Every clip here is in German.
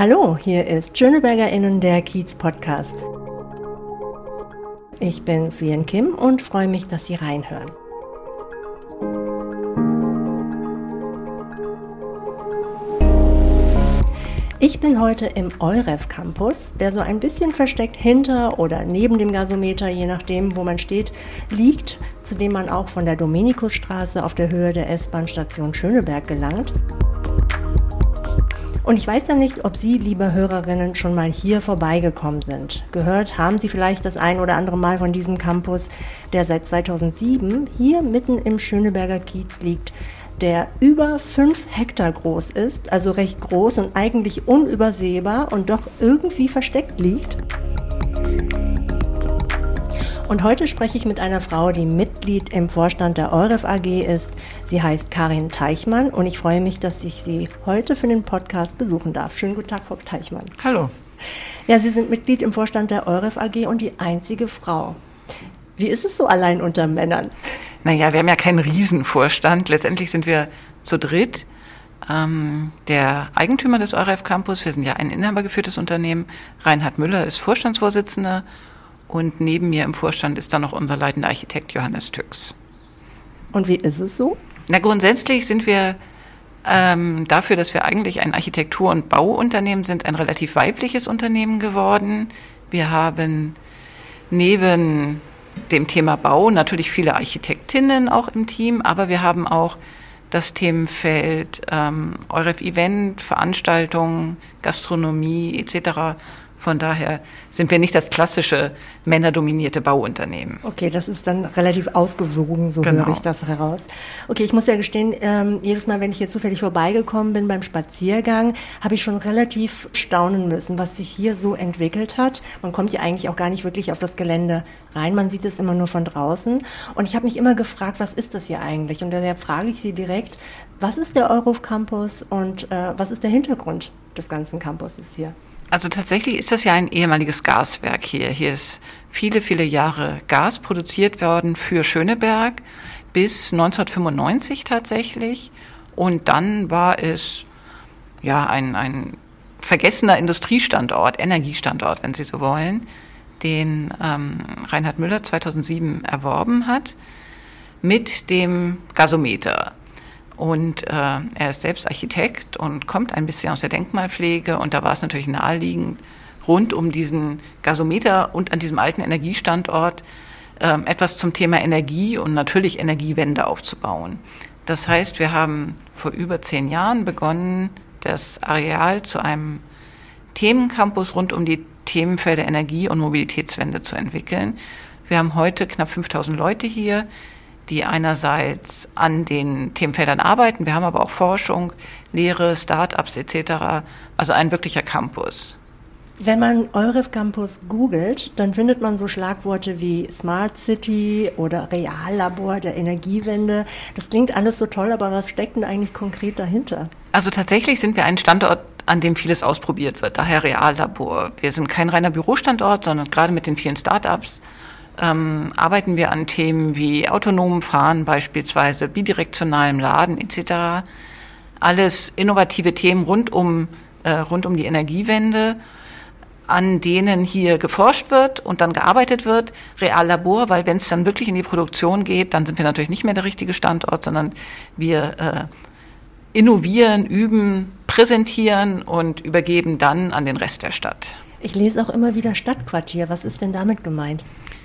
Hallo, hier ist SchönebergerInnen der Kiez Podcast. Ich bin Suyen Kim und freue mich, dass Sie reinhören. Ich bin heute im Euref Campus, der so ein bisschen versteckt hinter oder neben dem Gasometer, je nachdem, wo man steht, liegt, zu dem man auch von der Dominikusstraße auf der Höhe der S-Bahn-Station Schöneberg gelangt. Und ich weiß ja nicht, ob Sie, liebe Hörerinnen, schon mal hier vorbeigekommen sind. Gehört haben Sie vielleicht das ein oder andere Mal von diesem Campus, der seit 2007 hier mitten im Schöneberger Kiez liegt, der über fünf Hektar groß ist, also recht groß und eigentlich unübersehbar und doch irgendwie versteckt liegt. Und heute spreche ich mit einer Frau, die Mitglied im Vorstand der EUREF AG ist. Sie heißt Karin Teichmann und ich freue mich, dass ich Sie heute für den Podcast besuchen darf. Schönen guten Tag, Frau Teichmann. Hallo. Ja, Sie sind Mitglied im Vorstand der EUREF AG und die einzige Frau. Wie ist es so allein unter Männern? Naja, wir haben ja keinen Riesenvorstand. Letztendlich sind wir zu dritt. Ähm, der Eigentümer des EUREF Campus, wir sind ja ein inhabergeführtes Unternehmen, Reinhard Müller ist Vorstandsvorsitzender und neben mir im Vorstand ist dann noch unser leitender Architekt Johannes Tüx. Und wie ist es so? Na, grundsätzlich sind wir ähm, dafür, dass wir eigentlich ein Architektur- und Bauunternehmen sind, ein relativ weibliches Unternehmen geworden. Wir haben neben dem Thema Bau natürlich viele Architektinnen auch im Team, aber wir haben auch das Themenfeld ähm, EUREF Event, Veranstaltungen, Gastronomie etc. Von daher sind wir nicht das klassische männerdominierte Bauunternehmen. Okay, das ist dann relativ ausgewogen, so genau. höre ich das heraus. Okay, ich muss ja gestehen, ähm, jedes Mal, wenn ich hier zufällig vorbeigekommen bin beim Spaziergang, habe ich schon relativ staunen müssen, was sich hier so entwickelt hat. Man kommt ja eigentlich auch gar nicht wirklich auf das Gelände rein, man sieht es immer nur von draußen. Und ich habe mich immer gefragt, was ist das hier eigentlich? Und daher frage ich Sie direkt, was ist der Euroof Campus und äh, was ist der Hintergrund des ganzen Campuses hier? Also tatsächlich ist das ja ein ehemaliges Gaswerk hier. Hier ist viele, viele Jahre Gas produziert worden für Schöneberg bis 1995 tatsächlich. Und dann war es ja ein, ein vergessener Industriestandort, Energiestandort, wenn Sie so wollen, den ähm, Reinhard Müller 2007 erworben hat mit dem Gasometer. Und äh, er ist selbst Architekt und kommt ein bisschen aus der Denkmalpflege. Und da war es natürlich naheliegend, rund um diesen Gasometer und an diesem alten Energiestandort äh, etwas zum Thema Energie und natürlich Energiewende aufzubauen. Das heißt, wir haben vor über zehn Jahren begonnen, das Areal zu einem Themencampus rund um die Themenfelder Energie und Mobilitätswende zu entwickeln. Wir haben heute knapp 5000 Leute hier die einerseits an den Themenfeldern arbeiten, wir haben aber auch Forschung, Lehre, Start-ups etc., also ein wirklicher Campus. Wenn man Euref Campus googelt, dann findet man so Schlagworte wie Smart City oder Reallabor der Energiewende. Das klingt alles so toll, aber was steckt denn eigentlich konkret dahinter? Also tatsächlich sind wir ein Standort, an dem vieles ausprobiert wird, daher Reallabor. Wir sind kein reiner Bürostandort, sondern gerade mit den vielen Start-ups ähm, arbeiten wir an Themen wie autonomen Fahren beispielsweise, bidirektionalem Laden etc. Alles innovative Themen rund um, äh, rund um die Energiewende, an denen hier geforscht wird und dann gearbeitet wird. Reallabor, weil wenn es dann wirklich in die Produktion geht, dann sind wir natürlich nicht mehr der richtige Standort, sondern wir äh, innovieren, üben, präsentieren und übergeben dann an den Rest der Stadt. Ich lese auch immer wieder Stadtquartier. Was ist denn damit gemeint?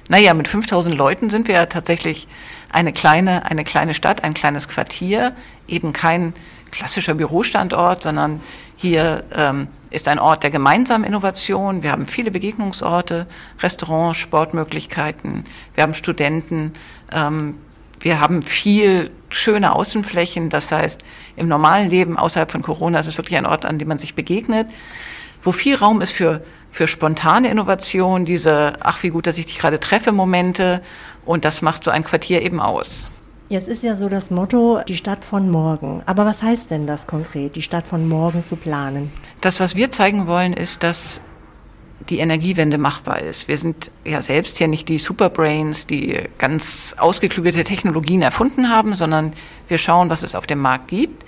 Naja, mit 5000 Leuten sind wir ja tatsächlich eine kleine, eine kleine Stadt, ein kleines Quartier, eben kein klassischer Bürostandort, sondern hier ähm, ist ein Ort der gemeinsamen Innovation. Wir haben viele Begegnungsorte, Restaurants, Sportmöglichkeiten, wir haben Studenten, ähm, wir haben viel schöne Außenflächen. Das heißt, im normalen Leben außerhalb von Corona ist es wirklich ein Ort, an dem man sich begegnet wo viel Raum ist für, für spontane Innovation, diese, ach wie gut, dass ich dich gerade treffe, Momente. Und das macht so ein Quartier eben aus. Jetzt ist ja so das Motto, die Stadt von morgen. Aber was heißt denn das konkret, die Stadt von morgen zu planen? Das, was wir zeigen wollen, ist, dass die Energiewende machbar ist. Wir sind ja selbst hier nicht die Superbrains, die ganz ausgeklügelte Technologien erfunden haben, sondern wir schauen, was es auf dem Markt gibt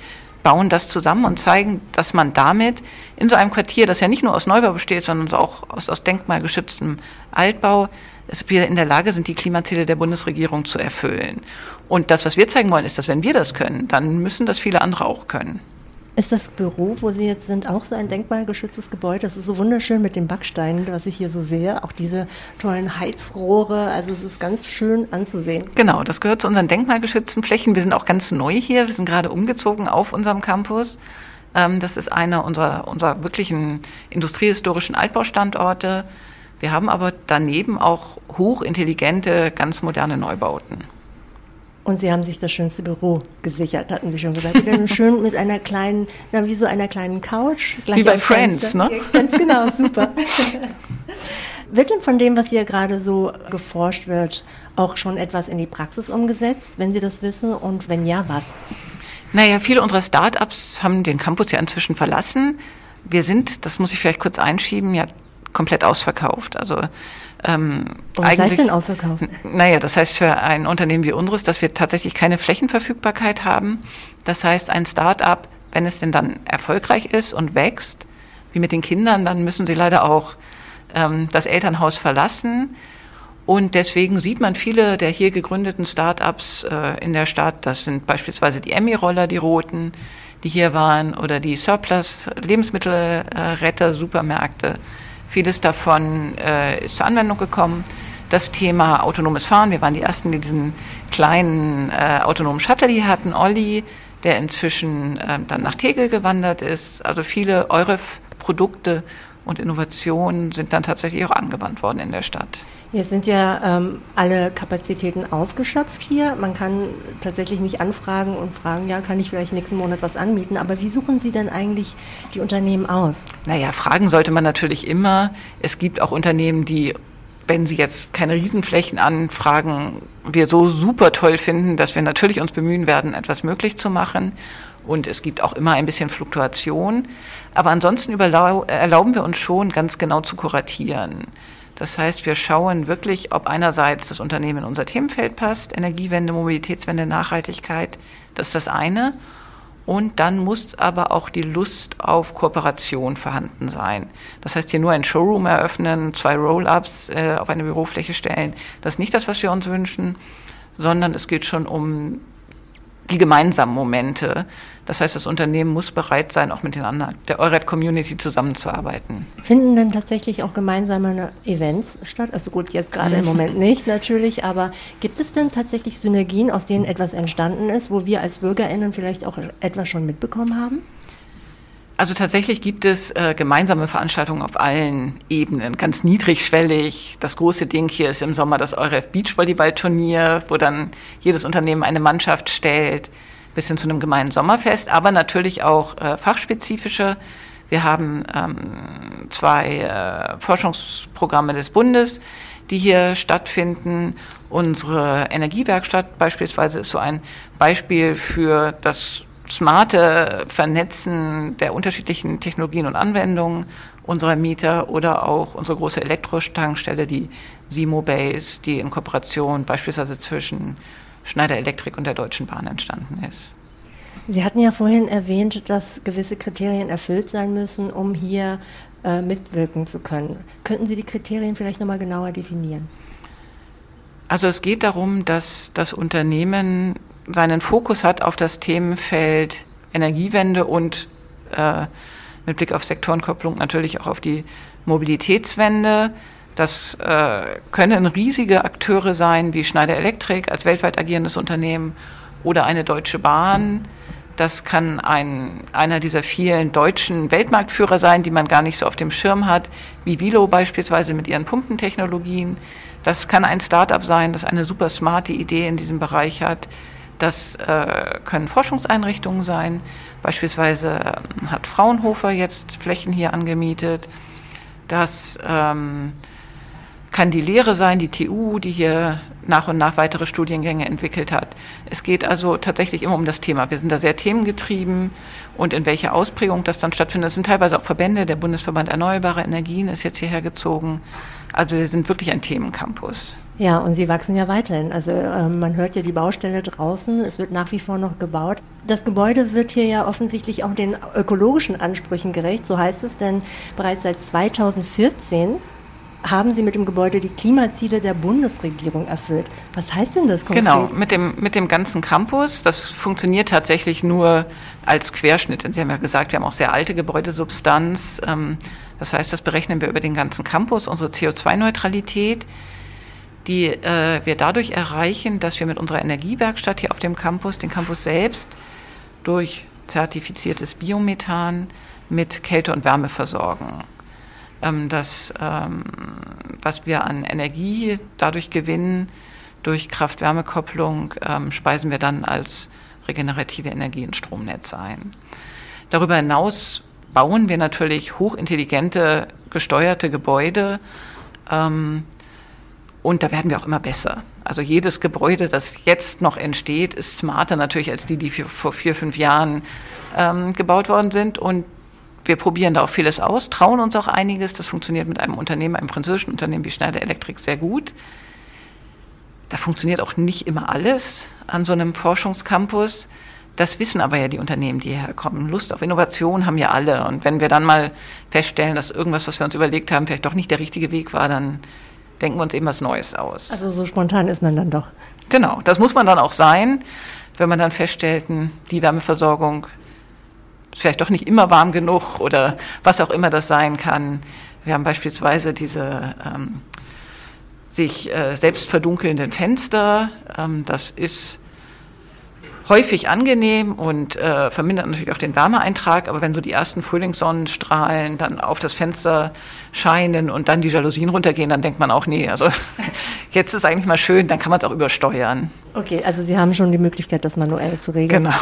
bauen das zusammen und zeigen, dass man damit in so einem Quartier, das ja nicht nur aus Neubau besteht, sondern auch aus, aus denkmalgeschütztem Altbau, dass wir in der Lage sind, die Klimaziele der Bundesregierung zu erfüllen. Und das, was wir zeigen wollen, ist, dass wenn wir das können, dann müssen das viele andere auch können. Ist das Büro, wo Sie jetzt sind, auch so ein denkmalgeschütztes Gebäude? Das ist so wunderschön mit den Backsteinen, was ich hier so sehe. Auch diese tollen Heizrohre. Also es ist ganz schön anzusehen. Genau, das gehört zu unseren denkmalgeschützten Flächen. Wir sind auch ganz neu hier. Wir sind gerade umgezogen auf unserem Campus. Ähm, das ist einer unserer, unserer wirklichen industriehistorischen Altbaustandorte. Wir haben aber daneben auch hochintelligente, ganz moderne Neubauten. Und Sie haben sich das schönste Büro gesichert, hatten Sie schon gesagt. schön mit einer kleinen, na, wie so einer kleinen Couch. Wie bei Friends, Fenster. ne? Ganz genau, super. wird denn von dem, was hier gerade so geforscht wird, auch schon etwas in die Praxis umgesetzt, wenn Sie das wissen? Und wenn ja, was? Naja, viele unserer Start-ups haben den Campus ja inzwischen verlassen. Wir sind, das muss ich vielleicht kurz einschieben, ja komplett ausverkauft. Also ähm, Was heißt denn ausverkauft? Naja, das heißt für ein Unternehmen wie unseres, dass wir tatsächlich keine Flächenverfügbarkeit haben. Das heißt, ein Start-up, wenn es denn dann erfolgreich ist und wächst, wie mit den Kindern, dann müssen sie leider auch ähm, das Elternhaus verlassen. Und deswegen sieht man viele der hier gegründeten Start-ups äh, in der Stadt. Das sind beispielsweise die Emmy-Roller, die roten, die hier waren, oder die Surplus-Lebensmittelretter, Supermärkte. Vieles davon äh, ist zur Anwendung gekommen. Das Thema autonomes Fahren, wir waren die Ersten, die diesen kleinen äh, autonomen Shuttle hier hatten, Olli, der inzwischen äh, dann nach Tegel gewandert ist. Also viele EUREF-Produkte und Innovationen sind dann tatsächlich auch angewandt worden in der Stadt. Jetzt sind ja ähm, alle Kapazitäten ausgeschöpft hier. Man kann tatsächlich nicht anfragen und fragen, ja, kann ich vielleicht nächsten Monat was anmieten. Aber wie suchen Sie denn eigentlich die Unternehmen aus? Naja, fragen sollte man natürlich immer. Es gibt auch Unternehmen, die, wenn sie jetzt keine Riesenflächen anfragen, wir so super toll finden, dass wir natürlich uns bemühen werden, etwas möglich zu machen. Und es gibt auch immer ein bisschen Fluktuation. Aber ansonsten erlauben wir uns schon, ganz genau zu kuratieren. Das heißt, wir schauen wirklich, ob einerseits das Unternehmen in unser Themenfeld passt, Energiewende, Mobilitätswende, Nachhaltigkeit, das ist das eine. Und dann muss aber auch die Lust auf Kooperation vorhanden sein. Das heißt, hier nur ein Showroom eröffnen, zwei Roll-ups äh, auf eine Bürofläche stellen, das ist nicht das, was wir uns wünschen, sondern es geht schon um die gemeinsamen Momente. Das heißt, das Unternehmen muss bereit sein, auch mit den anderen, der EUREF-Community zusammenzuarbeiten. Finden denn tatsächlich auch gemeinsame Events statt? Also gut, jetzt gerade im Moment nicht natürlich, aber gibt es denn tatsächlich Synergien, aus denen etwas entstanden ist, wo wir als BürgerInnen vielleicht auch etwas schon mitbekommen haben? Also tatsächlich gibt es äh, gemeinsame Veranstaltungen auf allen Ebenen, ganz niedrigschwellig. Das große Ding hier ist im Sommer das EUREF Beachvolleyball-Turnier, wo dann jedes Unternehmen eine Mannschaft stellt, bis hin zu einem gemeinen Sommerfest, aber natürlich auch äh, fachspezifische. Wir haben ähm, zwei äh, Forschungsprogramme des Bundes, die hier stattfinden. Unsere Energiewerkstatt beispielsweise ist so ein Beispiel für das smarte Vernetzen der unterschiedlichen Technologien und Anwendungen unserer Mieter oder auch unsere große Elektrotankstelle, die Simobase, die in Kooperation beispielsweise zwischen Schneider Elektrik und der Deutschen Bahn entstanden ist. Sie hatten ja vorhin erwähnt, dass gewisse Kriterien erfüllt sein müssen, um hier äh, mitwirken zu können. Könnten Sie die Kriterien vielleicht nochmal genauer definieren? Also es geht darum, dass das Unternehmen seinen Fokus hat auf das Themenfeld Energiewende und äh, mit Blick auf Sektorenkopplung natürlich auch auf die Mobilitätswende. Das äh, können riesige Akteure sein wie Schneider Electric als weltweit agierendes Unternehmen oder eine Deutsche Bahn. Das kann ein, einer dieser vielen deutschen Weltmarktführer sein, die man gar nicht so auf dem Schirm hat, wie Vilo beispielsweise mit ihren Pumpentechnologien. Das kann ein Startup sein, das eine super smarte Idee in diesem Bereich hat. Das äh, können Forschungseinrichtungen sein. Beispielsweise ähm, hat Fraunhofer jetzt Flächen hier angemietet. Das ähm, kann die Lehre sein, die TU, die hier nach und nach weitere Studiengänge entwickelt hat. Es geht also tatsächlich immer um das Thema. Wir sind da sehr themengetrieben und in welcher Ausprägung das dann stattfindet. Es sind teilweise auch Verbände, der Bundesverband Erneuerbare Energien ist jetzt hierher gezogen, Also wir sind wirklich ein Themencampus. Ja, und Sie wachsen ja weiterhin. Also äh, man hört ja die Baustelle draußen, es wird nach wie vor noch gebaut. Das Gebäude wird hier ja offensichtlich auch den ökologischen Ansprüchen gerecht, so heißt es, denn bereits seit 2014 haben Sie mit dem Gebäude die Klimaziele der Bundesregierung erfüllt. Was heißt denn das konkret? Genau, mit dem, mit dem ganzen Campus. Das funktioniert tatsächlich nur als Querschnitt. Denn Sie haben ja gesagt, wir haben auch sehr alte Gebäudesubstanz. Ähm, das heißt, das berechnen wir über den ganzen Campus, unsere CO2-Neutralität, die äh, wir dadurch erreichen, dass wir mit unserer Energiewerkstatt hier auf dem Campus, den Campus selbst, durch zertifiziertes Biomethan mit Kälte und Wärme versorgen. Ähm, das, ähm, was wir an Energie dadurch gewinnen, durch Kraft-Wärme-Kopplung, ähm, speisen wir dann als regenerative Energie ins Stromnetz ein. Darüber hinaus bauen wir natürlich hochintelligente, gesteuerte Gebäude. Ähm, und da werden wir auch immer besser. Also jedes Gebäude, das jetzt noch entsteht, ist smarter natürlich als die, die vor vier, fünf Jahren ähm, gebaut worden sind. Und wir probieren da auch vieles aus, trauen uns auch einiges. Das funktioniert mit einem Unternehmen, einem französischen Unternehmen wie Schneider Electric sehr gut. Da funktioniert auch nicht immer alles an so einem Forschungscampus. Das wissen aber ja die Unternehmen, die hierher kommen. Lust auf Innovation haben ja alle. Und wenn wir dann mal feststellen, dass irgendwas, was wir uns überlegt haben, vielleicht doch nicht der richtige Weg war, dann denken wir uns eben was Neues aus. Also so spontan ist man dann doch. Genau, das muss man dann auch sein, wenn man dann feststellt, die Wärmeversorgung ist vielleicht doch nicht immer warm genug oder was auch immer das sein kann. Wir haben beispielsweise diese ähm, sich äh, selbst verdunkelnden Fenster. Ähm, das ist häufig angenehm und äh, vermindert natürlich auch den Wärmeeintrag. Aber wenn so die ersten Frühlingssonnenstrahlen dann auf das Fenster scheinen und dann die Jalousien runtergehen, dann denkt man auch, nee, also jetzt ist eigentlich mal schön, dann kann man es auch übersteuern. Okay, also Sie haben schon die Möglichkeit, das manuell zu regeln. Genau.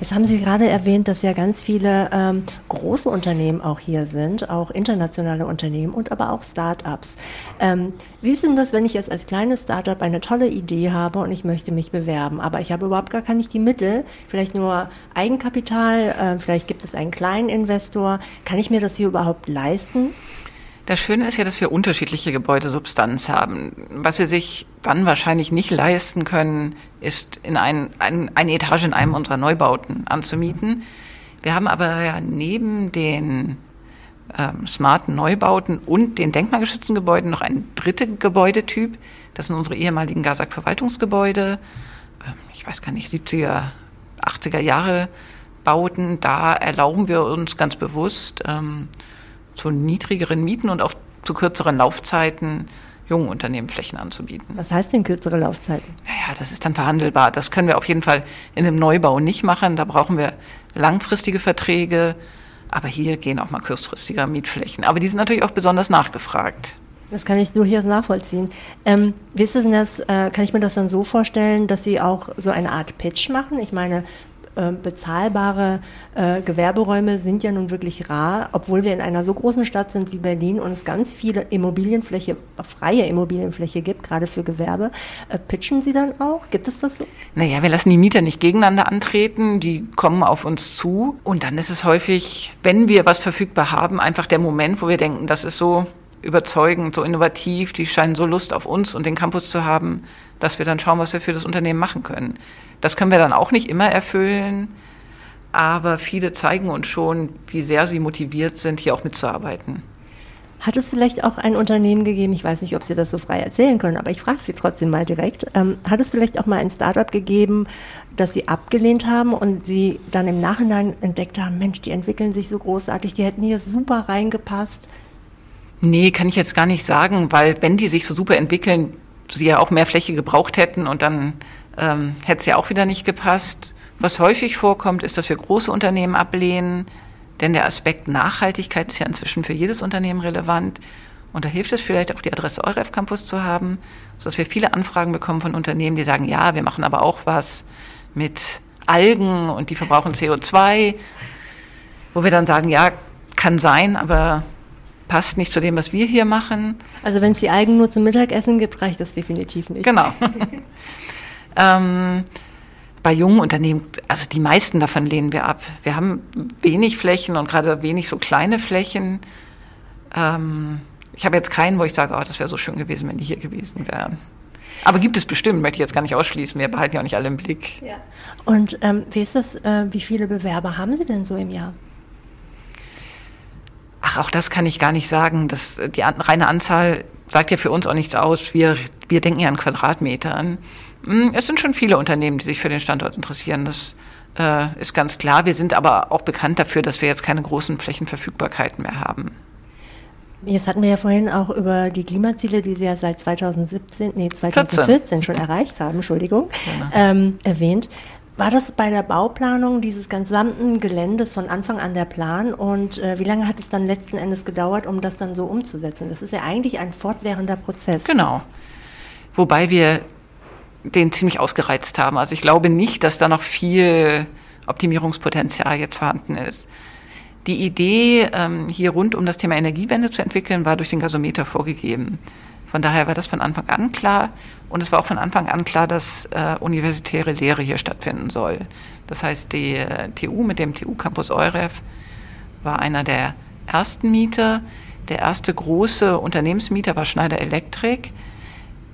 Jetzt haben Sie gerade erwähnt, dass ja ganz viele ähm, große Unternehmen auch hier sind, auch internationale Unternehmen und aber auch Start-ups. Ähm, wie ist denn das, wenn ich jetzt als kleines Start-up eine tolle Idee habe und ich möchte mich bewerben, aber ich habe überhaupt gar nicht die Mittel, vielleicht nur Eigenkapital, äh, vielleicht gibt es einen kleinen Investor. Kann ich mir das hier überhaupt leisten? Das Schöne ist ja, dass wir unterschiedliche Gebäudesubstanz haben. Was wir sich dann wahrscheinlich nicht leisten können, ist in ein, ein, eine Etage in einem unserer Neubauten anzumieten. Wir haben aber ja neben den ähm, smarten Neubauten und den denkmalgeschützten Gebäuden noch einen dritten Gebäudetyp. Das sind unsere ehemaligen Gasak-Verwaltungsgebäude. Ähm, ich weiß gar nicht, 70er, 80er Jahre Bauten. Da erlauben wir uns ganz bewusst, ähm, zu niedrigeren Mieten und auch zu kürzeren Laufzeiten jungen Unternehmen Flächen anzubieten. Was heißt denn kürzere Laufzeiten? Naja, das ist dann verhandelbar. Das können wir auf jeden Fall in einem Neubau nicht machen. Da brauchen wir langfristige Verträge. Aber hier gehen auch mal kurzfristige Mietflächen. Aber die sind natürlich auch besonders nachgefragt. Das kann ich durchaus nachvollziehen. Ähm, wie ist das, äh, kann ich mir das dann so vorstellen, dass Sie auch so eine Art Pitch machen? Ich meine, äh, bezahlbare äh, Gewerberäume sind ja nun wirklich rar, obwohl wir in einer so großen Stadt sind wie Berlin und es ganz viele Immobilienfläche, freie Immobilienfläche gibt, gerade für Gewerbe. Äh, pitchen Sie dann auch? Gibt es das so? Naja, wir lassen die Mieter nicht gegeneinander antreten, die kommen auf uns zu und dann ist es häufig, wenn wir was verfügbar haben, einfach der Moment, wo wir denken, das ist so überzeugend, so innovativ, die scheinen so Lust auf uns und den Campus zu haben, dass wir dann schauen, was wir für das Unternehmen machen können. Das können wir dann auch nicht immer erfüllen, aber viele zeigen uns schon, wie sehr sie motiviert sind, hier auch mitzuarbeiten. Hat es vielleicht auch ein Unternehmen gegeben, ich weiß nicht, ob Sie das so frei erzählen können, aber ich frage Sie trotzdem mal direkt, ähm, hat es vielleicht auch mal ein Startup gegeben, das Sie abgelehnt haben und Sie dann im Nachhinein entdeckt haben, Mensch, die entwickeln sich so großartig, die hätten hier super reingepasst? Nee, kann ich jetzt gar nicht sagen, weil wenn die sich so super entwickeln, sie ja auch mehr Fläche gebraucht hätten und dann ähm, hätte es ja auch wieder nicht gepasst. Was häufig vorkommt, ist, dass wir große Unternehmen ablehnen, denn der Aspekt Nachhaltigkeit ist ja inzwischen für jedes Unternehmen relevant. Und da hilft es vielleicht auch, die Adresse EUREF Campus zu haben, sodass wir viele Anfragen bekommen von Unternehmen, die sagen, ja, wir machen aber auch was mit Algen und die verbrauchen CO2, wo wir dann sagen, ja, kann sein, aber passt nicht zu dem, was wir hier machen. Also wenn es die Algen nur zum Mittagessen gibt, reicht das definitiv nicht. Genau. Ähm, bei jungen Unternehmen, also die meisten davon lehnen wir ab. Wir haben wenig Flächen und gerade wenig so kleine Flächen. Ähm, ich habe jetzt keinen, wo ich sage, oh, das wäre so schön gewesen, wenn die hier gewesen wären. Aber gibt es bestimmt, möchte ich jetzt gar nicht ausschließen. Wir behalten ja auch nicht alle im Blick. Ja. Und ähm, wie ist das, äh, wie viele Bewerber haben Sie denn so im Jahr? Auch das kann ich gar nicht sagen. Das, die reine Anzahl sagt ja für uns auch nichts aus. Wir, wir denken ja an Quadratmetern. Hm, es sind schon viele Unternehmen, die sich für den Standort interessieren. Das äh, ist ganz klar. Wir sind aber auch bekannt dafür, dass wir jetzt keine großen Flächenverfügbarkeiten mehr haben. Jetzt hatten wir ja vorhin auch über die Klimaziele, die Sie ja seit 2017, nee, 2014 14. schon erreicht haben, Entschuldigung, genau. ähm, erwähnt. War das bei der Bauplanung dieses gesamten Geländes von Anfang an der Plan und äh, wie lange hat es dann letzten Endes gedauert, um das dann so umzusetzen? Das ist ja eigentlich ein fortwährender Prozess. Genau. Wobei wir den ziemlich ausgereizt haben. Also ich glaube nicht, dass da noch viel Optimierungspotenzial jetzt vorhanden ist. Die Idee, ähm, hier rund um das Thema Energiewende zu entwickeln, war durch den Gasometer vorgegeben. Von daher war das von Anfang an klar. Und es war auch von Anfang an klar, dass äh, universitäre Lehre hier stattfinden soll. Das heißt, die äh, TU mit dem TU Campus EUREF war einer der ersten Mieter. Der erste große Unternehmensmieter war Schneider Electric,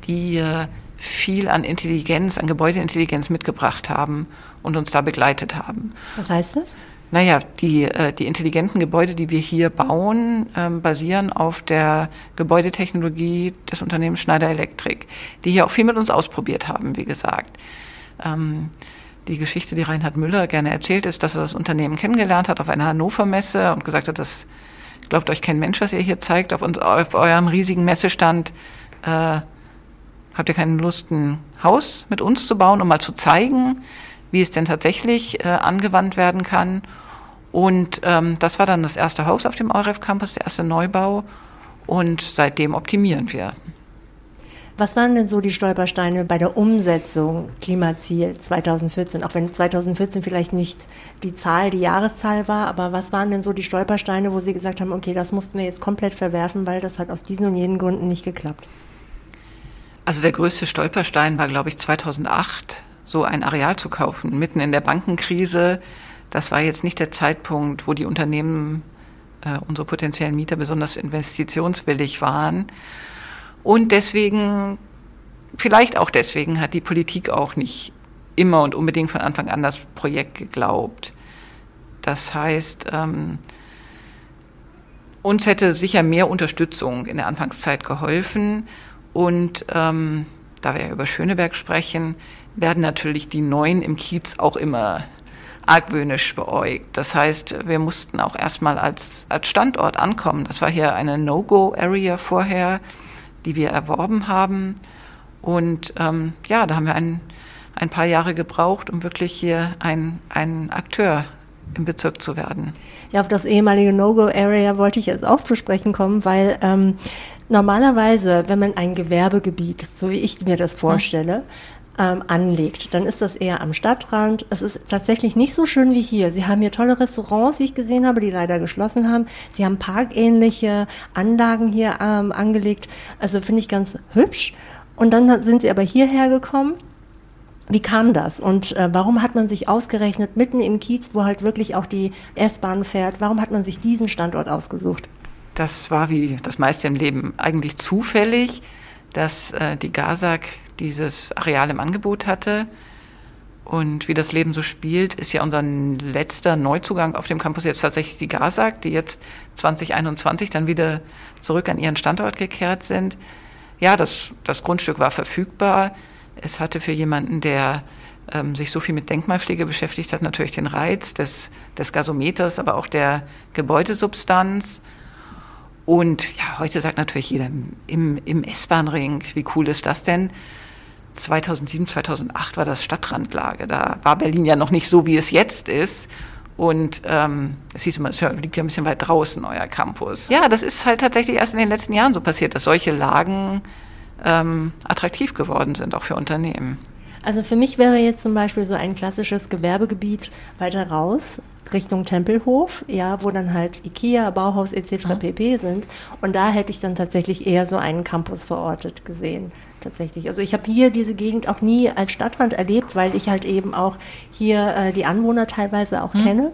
die äh, viel an Intelligenz, an Gebäudeintelligenz mitgebracht haben und uns da begleitet haben. Was heißt das? Naja, die, äh, die intelligenten Gebäude, die wir hier bauen, ähm, basieren auf der Gebäudetechnologie des Unternehmens Schneider Electric, die hier auch viel mit uns ausprobiert haben, wie gesagt. Ähm, die Geschichte, die Reinhard Müller gerne erzählt, ist, dass er das Unternehmen kennengelernt hat auf einer Hannover-Messe und gesagt hat, das glaubt euch kein Mensch, was ihr hier zeigt, auf, uns, auf eurem riesigen Messestand. Äh, habt ihr keine Lust, ein Haus mit uns zu bauen, um mal zu zeigen, wie es denn tatsächlich äh, angewandt werden kann? Und ähm, das war dann das erste Haus auf dem EUREF Campus, der erste Neubau. Und seitdem optimieren wir. Was waren denn so die Stolpersteine bei der Umsetzung Klimaziel 2014? Auch wenn 2014 vielleicht nicht die Zahl, die Jahreszahl war, aber was waren denn so die Stolpersteine, wo Sie gesagt haben, okay, das mussten wir jetzt komplett verwerfen, weil das hat aus diesen und jenen Gründen nicht geklappt? Also der größte Stolperstein war, glaube ich, 2008, so ein Areal zu kaufen, mitten in der Bankenkrise das war jetzt nicht der Zeitpunkt, wo die Unternehmen, äh, unsere potenziellen Mieter besonders investitionswillig waren. Und deswegen, vielleicht auch deswegen, hat die Politik auch nicht immer und unbedingt von Anfang an das Projekt geglaubt. Das heißt, ähm, uns hätte sicher mehr Unterstützung in der Anfangszeit geholfen. Und ähm, da wir ja über Schöneberg sprechen, werden natürlich die Neuen im Kiez auch immer argwöhnisch beäugt. Das heißt, wir mussten auch erstmal als, als Standort ankommen. Das war hier eine No-Go-Area vorher, die wir erworben haben. Und ähm, ja, da haben wir ein, ein paar Jahre gebraucht, um wirklich hier ein, ein Akteur im Bezirk zu werden. Ja, auf das ehemalige No-Go-Area wollte ich jetzt auch zu sprechen kommen, weil ähm, normalerweise, wenn man ein Gewerbegebiet, so wie ich mir das vorstelle, ähm, anlegt, dann ist das eher am Stadtrand. Es ist tatsächlich nicht so schön wie hier. Sie haben hier tolle Restaurants, wie ich gesehen habe, die leider geschlossen haben. Sie haben parkähnliche Anlagen hier ähm, angelegt. Also finde ich ganz hübsch. Und dann sind Sie aber hierher gekommen. Wie kam das und äh, warum hat man sich ausgerechnet mitten im Kiez, wo halt wirklich auch die S-Bahn fährt, warum hat man sich diesen Standort ausgesucht? Das war wie das meiste im Leben eigentlich zufällig, dass äh, die GASAG dieses Areal im Angebot hatte. Und wie das Leben so spielt, ist ja unser letzter Neuzugang auf dem Campus jetzt tatsächlich die GASAG, die jetzt 2021 dann wieder zurück an ihren Standort gekehrt sind. Ja, das, das Grundstück war verfügbar. Es hatte für jemanden, der ähm, sich so viel mit Denkmalpflege beschäftigt hat, natürlich den Reiz des, des Gasometers, aber auch der Gebäudesubstanz. Und ja, heute sagt natürlich jeder im, im S-Bahn-Ring, wie cool ist das denn? 2007, 2008 war das Stadtrandlage. Da war Berlin ja noch nicht so, wie es jetzt ist. Und ähm, es hieß immer, es liegt ja ein bisschen weit draußen, euer Campus. Ja, das ist halt tatsächlich erst in den letzten Jahren so passiert, dass solche Lagen ähm, attraktiv geworden sind, auch für Unternehmen. Also für mich wäre jetzt zum Beispiel so ein klassisches Gewerbegebiet weiter raus, Richtung Tempelhof, ja, wo dann halt Ikea, Bauhaus etc. Mhm. pp. sind. Und da hätte ich dann tatsächlich eher so einen Campus verortet gesehen tatsächlich. Also ich habe hier diese Gegend auch nie als Stadtrand erlebt, weil ich halt eben auch hier äh, die Anwohner teilweise auch mhm. kenne.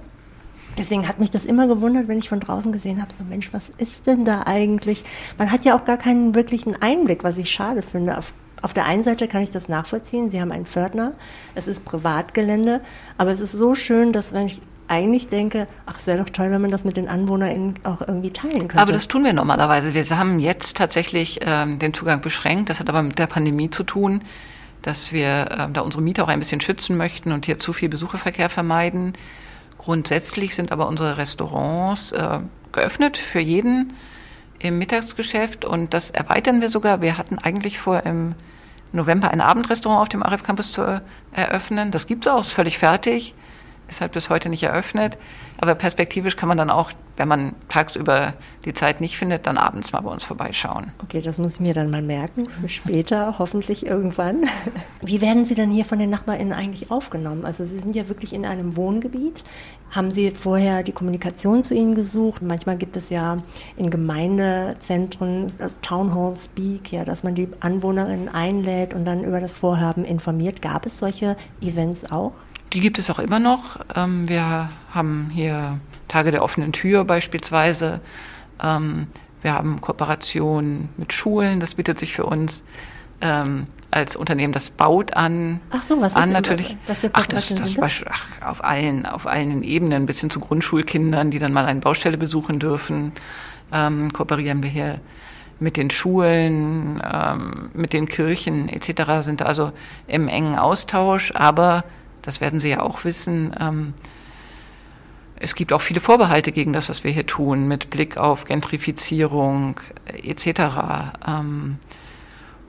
Deswegen hat mich das immer gewundert, wenn ich von draußen gesehen habe, so Mensch, was ist denn da eigentlich? Man hat ja auch gar keinen wirklichen Einblick, was ich schade finde. Auf, auf der einen Seite kann ich das nachvollziehen, Sie haben einen Pförtner, es ist Privatgelände, aber es ist so schön, dass wenn ich eigentlich denke, ach, es wäre doch toll, wenn man das mit den AnwohnerInnen auch irgendwie teilen könnte. Aber das tun wir normalerweise. Wir haben jetzt tatsächlich ähm, den Zugang beschränkt. Das hat aber mit der Pandemie zu tun, dass wir ähm, da unsere Mieter auch ein bisschen schützen möchten und hier zu viel Besucherverkehr vermeiden. Grundsätzlich sind aber unsere Restaurants äh, geöffnet für jeden im Mittagsgeschäft und das erweitern wir sogar. Wir hatten eigentlich vor, im November ein Abendrestaurant auf dem ARIF Campus zu eröffnen. Das gibt es auch, ist völlig fertig ist halt bis heute nicht eröffnet. Aber perspektivisch kann man dann auch, wenn man tagsüber die Zeit nicht findet, dann abends mal bei uns vorbeischauen. Okay, das muss ich mir dann mal merken für später, hoffentlich irgendwann. Wie werden Sie dann hier von den NachbarInnen eigentlich aufgenommen? Also Sie sind ja wirklich in einem Wohngebiet. Haben Sie vorher die Kommunikation zu Ihnen gesucht? Manchmal gibt es ja in Gemeindezentren, also Town Hall Speak, ja, dass man die AnwohnerInnen einlädt und dann über das Vorhaben informiert. Gab es solche Events auch? Die gibt es auch immer noch. Ähm, wir haben hier Tage der offenen Tür beispielsweise. Ähm, wir haben Kooperationen mit Schulen, das bietet sich für uns ähm, als Unternehmen, das baut an. Ach so, was an, ist natürlich. Was ach, das, das Beispiel, ach, auf allen, auf allen Ebenen, bis hin zu Grundschulkindern, die dann mal eine Baustelle besuchen dürfen, ähm, kooperieren wir hier mit den Schulen, ähm, mit den Kirchen etc. sind also im engen Austausch, aber das werden Sie ja auch wissen. Ähm, es gibt auch viele Vorbehalte gegen das, was wir hier tun, mit Blick auf Gentrifizierung etc. Ähm,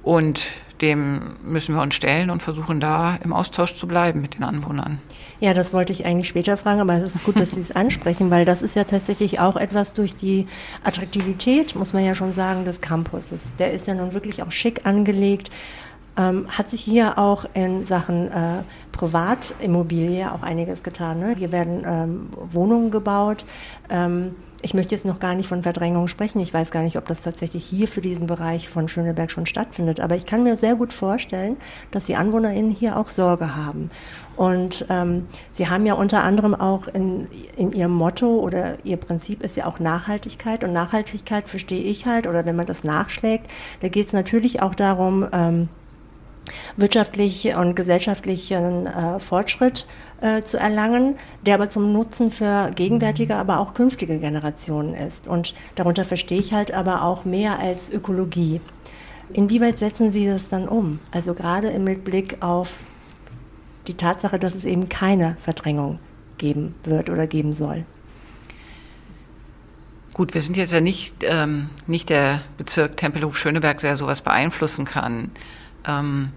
und dem müssen wir uns stellen und versuchen da im Austausch zu bleiben mit den Anwohnern. Ja, das wollte ich eigentlich später fragen, aber es ist gut, dass Sie es ansprechen, weil das ist ja tatsächlich auch etwas durch die Attraktivität, muss man ja schon sagen, des Campuses. Der ist ja nun wirklich auch schick angelegt ähm, hat sich hier auch in Sachen äh, Privatimmobilie auch einiges getan. Ne? Hier werden ähm, Wohnungen gebaut. Ähm, ich möchte jetzt noch gar nicht von Verdrängung sprechen. Ich weiß gar nicht, ob das tatsächlich hier für diesen Bereich von Schöneberg schon stattfindet. Aber ich kann mir sehr gut vorstellen, dass die AnwohnerInnen hier auch Sorge haben. Und ähm, Sie haben ja unter anderem auch in, in Ihrem Motto oder Ihr Prinzip ist ja auch Nachhaltigkeit. Und Nachhaltigkeit verstehe ich halt, oder wenn man das nachschlägt, da geht es natürlich auch darum, ähm, wirtschaftlich und gesellschaftlichen äh, Fortschritt äh, zu erlangen, der aber zum Nutzen für gegenwärtige, aber auch künftige Generationen ist. Und darunter verstehe ich halt aber auch mehr als Ökologie. Inwieweit setzen Sie das dann um? Also gerade im Blick auf die Tatsache, dass es eben keine Verdrängung geben wird oder geben soll. Gut, wir sind jetzt ja nicht, ähm, nicht der Bezirk Tempelhof-Schöneberg, der sowas beeinflussen kann. Ähm,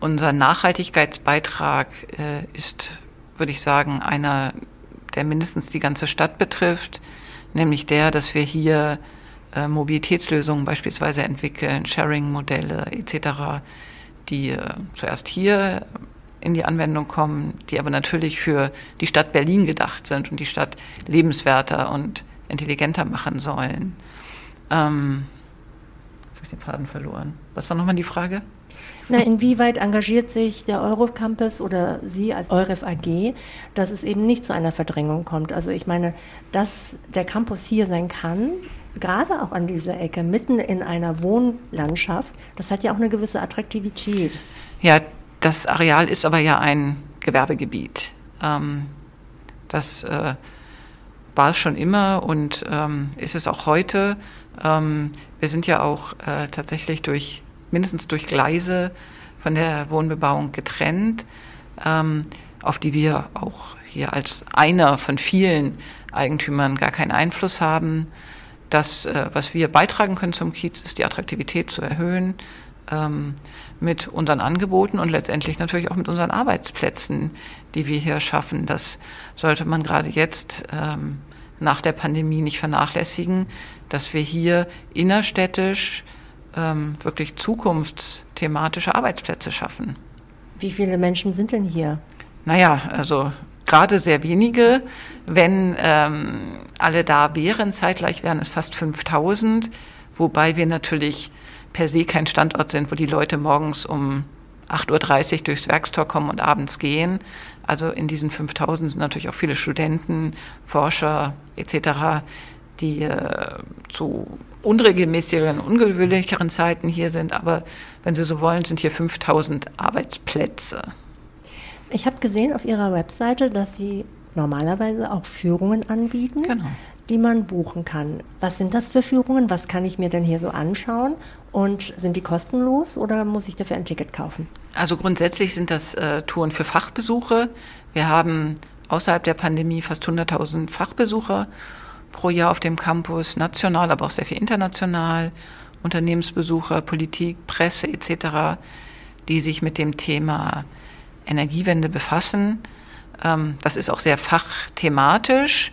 unser Nachhaltigkeitsbeitrag äh, ist, würde ich sagen, einer, der mindestens die ganze Stadt betrifft, nämlich der, dass wir hier äh, Mobilitätslösungen beispielsweise entwickeln, Sharing-Modelle etc., die äh, zuerst hier in die Anwendung kommen, die aber natürlich für die Stadt Berlin gedacht sind und die Stadt lebenswerter und intelligenter machen sollen. Ähm, jetzt habe ich den Faden verloren. Was war nochmal die Frage? Na, inwieweit engagiert sich der Eurocampus oder Sie als EUREF AG, dass es eben nicht zu einer Verdrängung kommt? Also ich meine, dass der Campus hier sein kann, gerade auch an dieser Ecke, mitten in einer Wohnlandschaft, das hat ja auch eine gewisse Attraktivität. Ja, das Areal ist aber ja ein Gewerbegebiet. Ähm, das äh, war es schon immer und ähm, ist es auch heute. Ähm, wir sind ja auch äh, tatsächlich durch mindestens durch Gleise von der Wohnbebauung getrennt, ähm, auf die wir auch hier als einer von vielen Eigentümern gar keinen Einfluss haben. Das, äh, was wir beitragen können zum Kiez, ist die Attraktivität zu erhöhen ähm, mit unseren Angeboten und letztendlich natürlich auch mit unseren Arbeitsplätzen, die wir hier schaffen. Das sollte man gerade jetzt ähm, nach der Pandemie nicht vernachlässigen, dass wir hier innerstädtisch ähm, wirklich zukunftsthematische Arbeitsplätze schaffen. Wie viele Menschen sind denn hier? Naja, also gerade sehr wenige. Wenn ähm, alle da wären, zeitgleich wären es fast 5000, wobei wir natürlich per se kein Standort sind, wo die Leute morgens um 8.30 Uhr durchs Werkstor kommen und abends gehen. Also in diesen 5000 sind natürlich auch viele Studenten, Forscher etc., die äh, zu unregelmäßigeren, ungewöhnlicheren Zeiten hier sind. Aber wenn Sie so wollen, sind hier 5000 Arbeitsplätze. Ich habe gesehen auf Ihrer Webseite, dass Sie normalerweise auch Führungen anbieten. Genau die man buchen kann. Was sind das für Führungen? Was kann ich mir denn hier so anschauen? Und sind die kostenlos oder muss ich dafür ein Ticket kaufen? Also grundsätzlich sind das äh, Touren für Fachbesuche. Wir haben außerhalb der Pandemie fast 100.000 Fachbesucher pro Jahr auf dem Campus, national, aber auch sehr viel international, Unternehmensbesucher, Politik, Presse etc., die sich mit dem Thema Energiewende befassen. Ähm, das ist auch sehr fachthematisch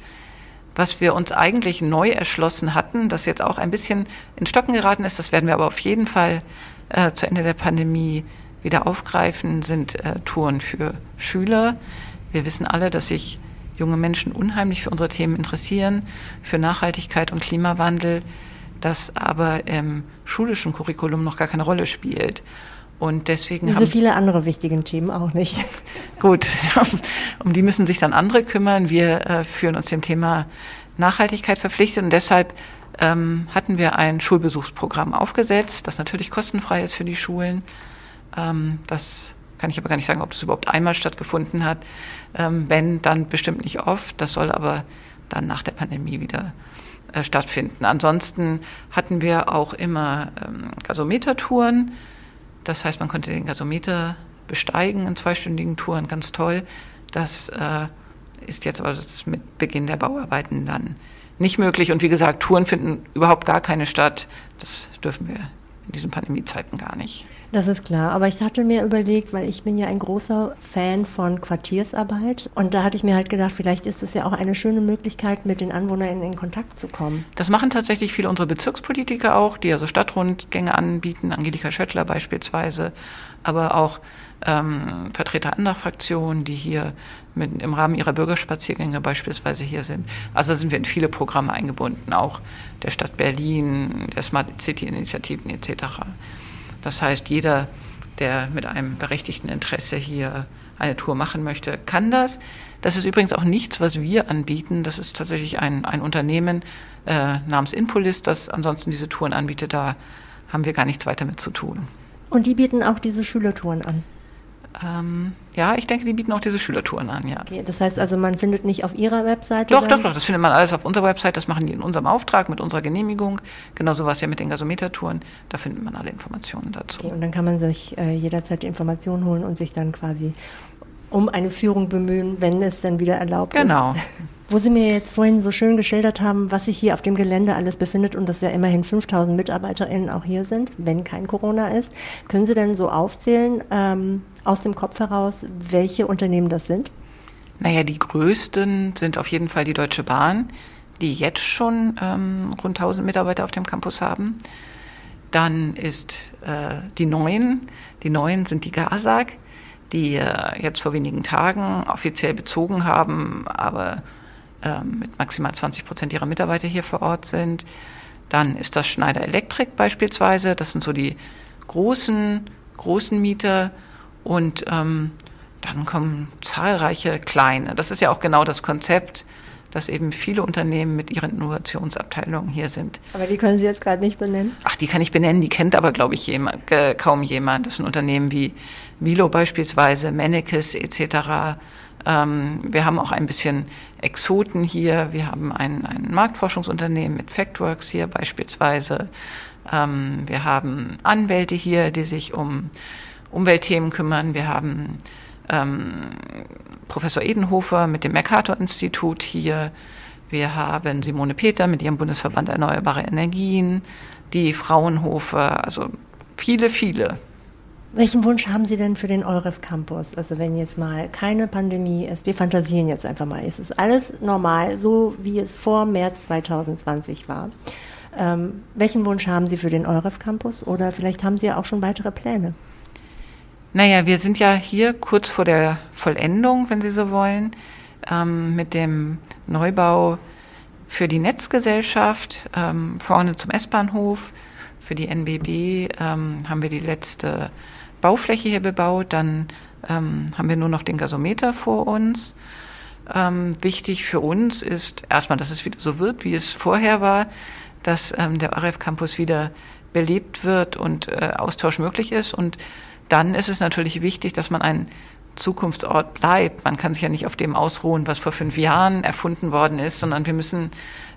was wir uns eigentlich neu erschlossen hatten, das jetzt auch ein bisschen in Stocken geraten ist, das werden wir aber auf jeden Fall äh, zu Ende der Pandemie wieder aufgreifen, sind äh, Touren für Schüler. Wir wissen alle, dass sich junge Menschen unheimlich für unsere Themen interessieren, für Nachhaltigkeit und Klimawandel, das aber im schulischen Curriculum noch gar keine Rolle spielt. Und deswegen Wie so viele andere wichtigen Themen auch nicht. Gut, um die müssen sich dann andere kümmern. Wir äh, führen uns dem Thema Nachhaltigkeit verpflichtet und deshalb ähm, hatten wir ein Schulbesuchsprogramm aufgesetzt, das natürlich kostenfrei ist für die Schulen. Ähm, das kann ich aber gar nicht sagen, ob das überhaupt einmal stattgefunden hat. Ähm, wenn, dann bestimmt nicht oft. Das soll aber dann nach der Pandemie wieder äh, stattfinden. Ansonsten hatten wir auch immer ähm, Gasometertouren. Das heißt, man konnte den Gasometer besteigen in zweistündigen Touren, ganz toll. Das äh, ist jetzt aber mit Beginn der Bauarbeiten dann nicht möglich. Und wie gesagt, Touren finden überhaupt gar keine statt. Das dürfen wir in diesen Pandemiezeiten gar nicht. Das ist klar, aber ich hatte mir überlegt, weil ich bin ja ein großer Fan von Quartiersarbeit und da hatte ich mir halt gedacht, vielleicht ist es ja auch eine schöne Möglichkeit, mit den Anwohnern in Kontakt zu kommen. Das machen tatsächlich viele unserer Bezirkspolitiker auch, die also Stadtrundgänge anbieten, Angelika Schöttler beispielsweise, aber auch ähm, Vertreter anderer Fraktionen, die hier mit, im Rahmen ihrer Bürgerspaziergänge beispielsweise hier sind. Also sind wir in viele Programme eingebunden, auch der Stadt Berlin, der Smart City Initiativen etc. Das heißt, jeder, der mit einem berechtigten Interesse hier eine Tour machen möchte, kann das. Das ist übrigens auch nichts, was wir anbieten. Das ist tatsächlich ein, ein Unternehmen äh, namens Inpolis, das ansonsten diese Touren anbietet. Da haben wir gar nichts weiter mit zu tun. Und die bieten auch diese Schülertouren an? Ähm, ja, ich denke, die bieten auch diese Schülertouren an, ja. Okay, das heißt also, man findet nicht auf Ihrer Webseite? Doch, doch, doch, das findet man alles auf unserer Website, das machen die in unserem Auftrag, mit unserer Genehmigung. Genauso war es ja mit den Gasometertouren, da findet man alle Informationen dazu. Okay, und dann kann man sich äh, jederzeit die Informationen holen und sich dann quasi um eine Führung bemühen, wenn es dann wieder erlaubt genau. ist. Genau. Wo Sie mir jetzt vorhin so schön geschildert haben, was sich hier auf dem Gelände alles befindet und dass ja immerhin 5000 MitarbeiterInnen auch hier sind, wenn kein Corona ist, können Sie denn so aufzählen, ähm, aus dem Kopf heraus, welche Unternehmen das sind? Naja, die größten sind auf jeden Fall die Deutsche Bahn, die jetzt schon ähm, rund 1000 Mitarbeiter auf dem Campus haben. Dann ist äh, die Neuen, die Neuen sind die GASAG, die äh, jetzt vor wenigen Tagen offiziell bezogen haben, aber äh, mit maximal 20 Prozent ihrer Mitarbeiter hier vor Ort sind. Dann ist das Schneider Elektrik beispielsweise, das sind so die großen, großen Mieter. Und ähm, dann kommen zahlreiche kleine. Das ist ja auch genau das Konzept, dass eben viele Unternehmen mit ihren Innovationsabteilungen hier sind. Aber die können Sie jetzt gerade nicht benennen? Ach, die kann ich benennen, die kennt aber, glaube ich, jemand, äh, kaum jemand. Das sind Unternehmen wie Vilo beispielsweise, Mennekes etc. Ähm, wir haben auch ein bisschen Exoten hier. Wir haben ein, ein Marktforschungsunternehmen mit Factworks hier beispielsweise. Ähm, wir haben Anwälte hier, die sich um Umweltthemen kümmern. Wir haben ähm, Professor Edenhofer mit dem Mercator-Institut hier. Wir haben Simone Peter mit ihrem Bundesverband Erneuerbare Energien, die Fraunhofer, also viele, viele. Welchen Wunsch haben Sie denn für den EUREF Campus? Also wenn jetzt mal keine Pandemie ist, wir fantasieren jetzt einfach mal, es ist alles normal, so wie es vor März 2020 war. Ähm, welchen Wunsch haben Sie für den EUREF Campus oder vielleicht haben Sie ja auch schon weitere Pläne? Naja, wir sind ja hier kurz vor der Vollendung, wenn Sie so wollen, ähm, mit dem Neubau für die Netzgesellschaft ähm, vorne zum S-Bahnhof. Für die NBB ähm, haben wir die letzte Baufläche hier bebaut. Dann ähm, haben wir nur noch den Gasometer vor uns. Ähm, wichtig für uns ist erstmal, dass es wieder so wird, wie es vorher war, dass ähm, der ORF Campus wieder belebt wird und äh, Austausch möglich ist. Und dann ist es natürlich wichtig, dass man ein Zukunftsort bleibt. Man kann sich ja nicht auf dem ausruhen, was vor fünf Jahren erfunden worden ist, sondern wir müssen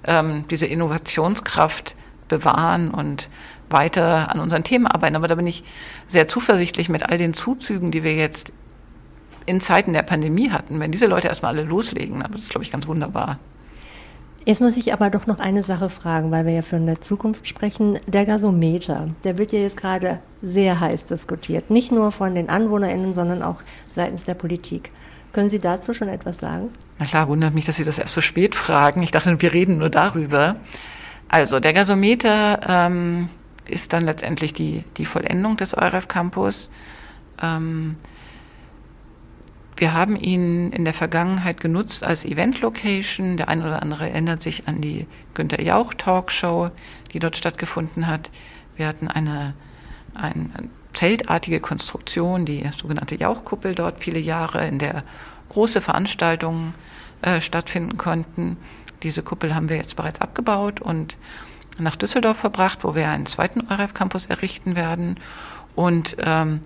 ähm, diese Innovationskraft bewahren und weiter an unseren Themen arbeiten. Aber da bin ich sehr zuversichtlich mit all den Zuzügen, die wir jetzt in Zeiten der Pandemie hatten. Wenn diese Leute erstmal alle loslegen, dann wird es, glaube ich, ganz wunderbar. Jetzt muss ich aber doch noch eine Sache fragen, weil wir ja von der Zukunft sprechen. Der Gasometer, der wird ja jetzt gerade sehr heiß diskutiert. Nicht nur von den AnwohnerInnen, sondern auch seitens der Politik. Können Sie dazu schon etwas sagen? Na klar, wundert mich, dass Sie das erst so spät fragen. Ich dachte, wir reden nur darüber. Also, der Gasometer ähm, ist dann letztendlich die, die Vollendung des EUREF Campus. Ähm, wir haben ihn in der Vergangenheit genutzt als Event-Location. Der eine oder andere erinnert sich an die Günter Jauch Talkshow, die dort stattgefunden hat. Wir hatten eine, eine zeltartige Konstruktion, die sogenannte Jauchkuppel dort viele Jahre, in der große Veranstaltungen äh, stattfinden konnten. Diese Kuppel haben wir jetzt bereits abgebaut und nach Düsseldorf verbracht, wo wir einen zweiten EUREF Campus errichten werden. Und ähm,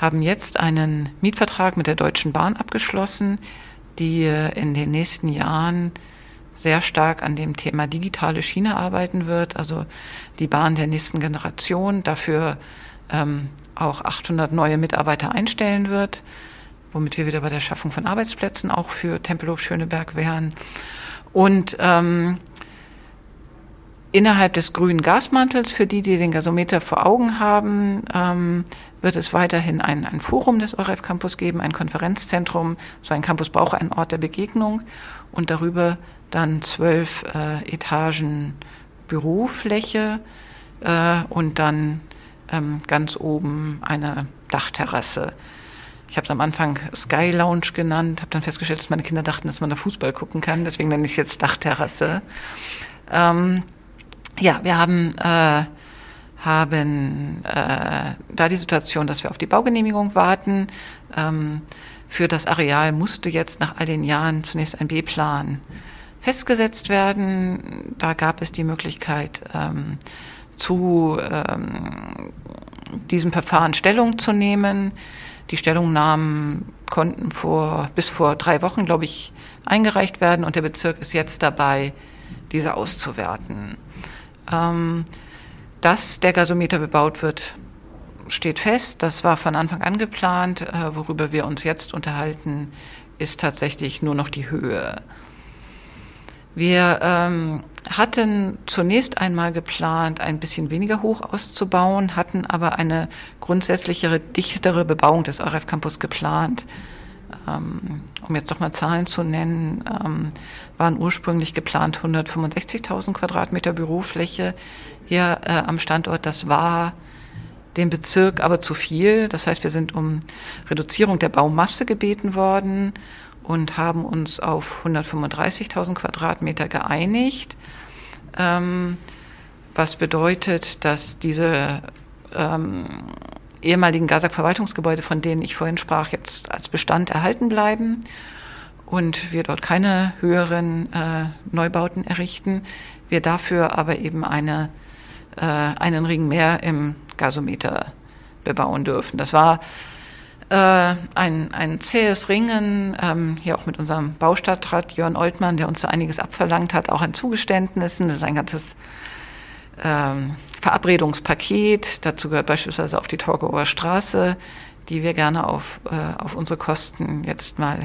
haben jetzt einen Mietvertrag mit der Deutschen Bahn abgeschlossen, die in den nächsten Jahren sehr stark an dem Thema digitale Schiene arbeiten wird, also die Bahn der nächsten Generation, dafür ähm, auch 800 neue Mitarbeiter einstellen wird, womit wir wieder bei der Schaffung von Arbeitsplätzen auch für Tempelhof Schöneberg wären. Und ähm, Innerhalb des grünen Gasmantels, für die, die den Gasometer vor Augen haben, ähm, wird es weiterhin ein, ein Forum des ORF Campus geben, ein Konferenzzentrum. So ein Campus braucht einen Ort der Begegnung und darüber dann zwölf äh, Etagen Bürofläche äh, und dann ähm, ganz oben eine Dachterrasse. Ich habe es am Anfang Sky Lounge genannt, habe dann festgestellt, dass meine Kinder dachten, dass man da Fußball gucken kann, deswegen nenne ich es jetzt Dachterrasse. Ähm, ja, wir haben, äh, haben äh, da die Situation, dass wir auf die Baugenehmigung warten. Ähm, für das Areal musste jetzt nach all den Jahren zunächst ein B-Plan festgesetzt werden. Da gab es die Möglichkeit, ähm, zu ähm, diesem Verfahren Stellung zu nehmen. Die Stellungnahmen konnten vor, bis vor drei Wochen, glaube ich, eingereicht werden und der Bezirk ist jetzt dabei, diese auszuwerten. Ähm, dass der Gasometer bebaut wird, steht fest. Das war von Anfang an geplant. Äh, worüber wir uns jetzt unterhalten, ist tatsächlich nur noch die Höhe. Wir ähm, hatten zunächst einmal geplant, ein bisschen weniger hoch auszubauen, hatten aber eine grundsätzlichere, dichtere Bebauung des ORF Campus geplant um jetzt doch mal Zahlen zu nennen, ähm, waren ursprünglich geplant 165.000 Quadratmeter Bürofläche hier äh, am Standort. Das war dem Bezirk aber zu viel. Das heißt, wir sind um Reduzierung der Baumasse gebeten worden und haben uns auf 135.000 Quadratmeter geeinigt. Ähm, was bedeutet, dass diese ähm, ehemaligen Gasak-Verwaltungsgebäude, von denen ich vorhin sprach, jetzt als Bestand erhalten bleiben und wir dort keine höheren äh, Neubauten errichten. Wir dafür aber eben eine, äh, einen Ring mehr im Gasometer bebauen dürfen. Das war äh, ein, ein zähes Ringen, ähm, hier auch mit unserem Baustadtrat Jörn Oltmann, der uns da einiges abverlangt hat, auch an Zugeständnissen. Das ist ein ganzes ähm, Verabredungspaket. Dazu gehört beispielsweise auch die Torgauer Straße, die wir gerne auf, äh, auf unsere Kosten jetzt mal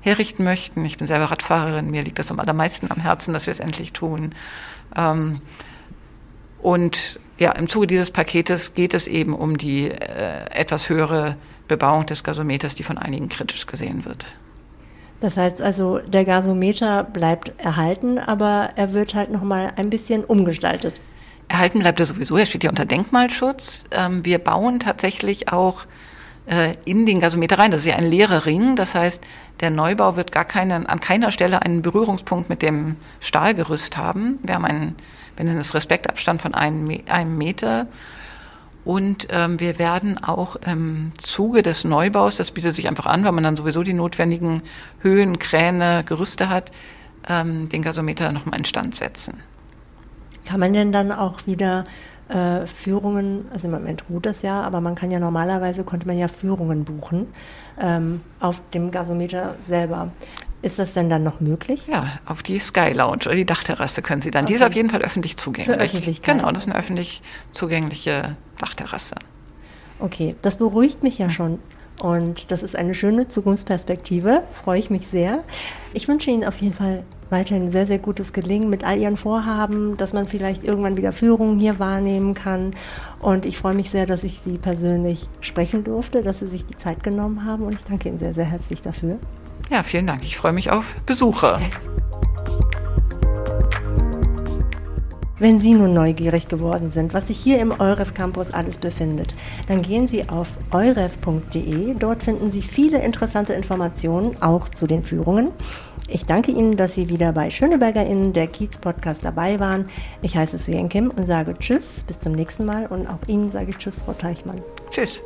herrichten möchten. Ich bin selber Radfahrerin, mir liegt das am allermeisten am Herzen, dass wir es endlich tun. Ähm, und ja, im Zuge dieses Paketes geht es eben um die äh, etwas höhere Bebauung des Gasometers, die von einigen kritisch gesehen wird. Das heißt also, der Gasometer bleibt erhalten, aber er wird halt noch mal ein bisschen umgestaltet. Erhalten bleibt er sowieso, er steht ja unter Denkmalschutz. Ähm, wir bauen tatsächlich auch äh, in den Gasometer rein. Das ist ja ein leerer Ring. Das heißt, der Neubau wird gar keinen, an keiner Stelle einen Berührungspunkt mit dem Stahlgerüst haben. Wir haben einen, wir nennen es Respektabstand von einem, einem Meter. Und ähm, wir werden auch im Zuge des Neubaus, das bietet sich einfach an, weil man dann sowieso die notwendigen Höhen, Kräne, Gerüste hat, ähm, den Gasometer nochmal instand setzen. Kann man denn dann auch wieder äh, Führungen, also im Moment ruht das ja, aber man kann ja normalerweise, konnte man ja Führungen buchen ähm, auf dem Gasometer selber. Ist das denn dann noch möglich? Ja, auf die Sky Lounge oder die Dachterrasse können Sie dann. Okay. Die ist auf jeden Fall öffentlich zugänglich. Öffentlichkeit. Genau, das ist eine öffentlich zugängliche Dachterrasse. Okay, das beruhigt mich ja schon. Und das ist eine schöne Zukunftsperspektive. Freue ich mich sehr. Ich wünsche Ihnen auf jeden Fall weiterhin sehr, sehr gutes Gelingen mit all Ihren Vorhaben, dass man vielleicht irgendwann wieder Führungen hier wahrnehmen kann. Und ich freue mich sehr, dass ich Sie persönlich sprechen durfte, dass Sie sich die Zeit genommen haben. Und ich danke Ihnen sehr, sehr herzlich dafür. Ja, vielen Dank. Ich freue mich auf Besuche. Wenn Sie nun neugierig geworden sind, was sich hier im EUREF Campus alles befindet, dann gehen Sie auf euref.de. Dort finden Sie viele interessante Informationen, auch zu den Führungen. Ich danke Ihnen, dass Sie wieder bei SchönebergerInnen, der Kiez Podcast dabei waren. Ich heiße Suyen Kim und sage Tschüss, bis zum nächsten Mal und auch Ihnen sage ich Tschüss, Frau Teichmann. Tschüss.